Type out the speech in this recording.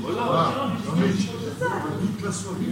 Voilà. Mais toute la soirée.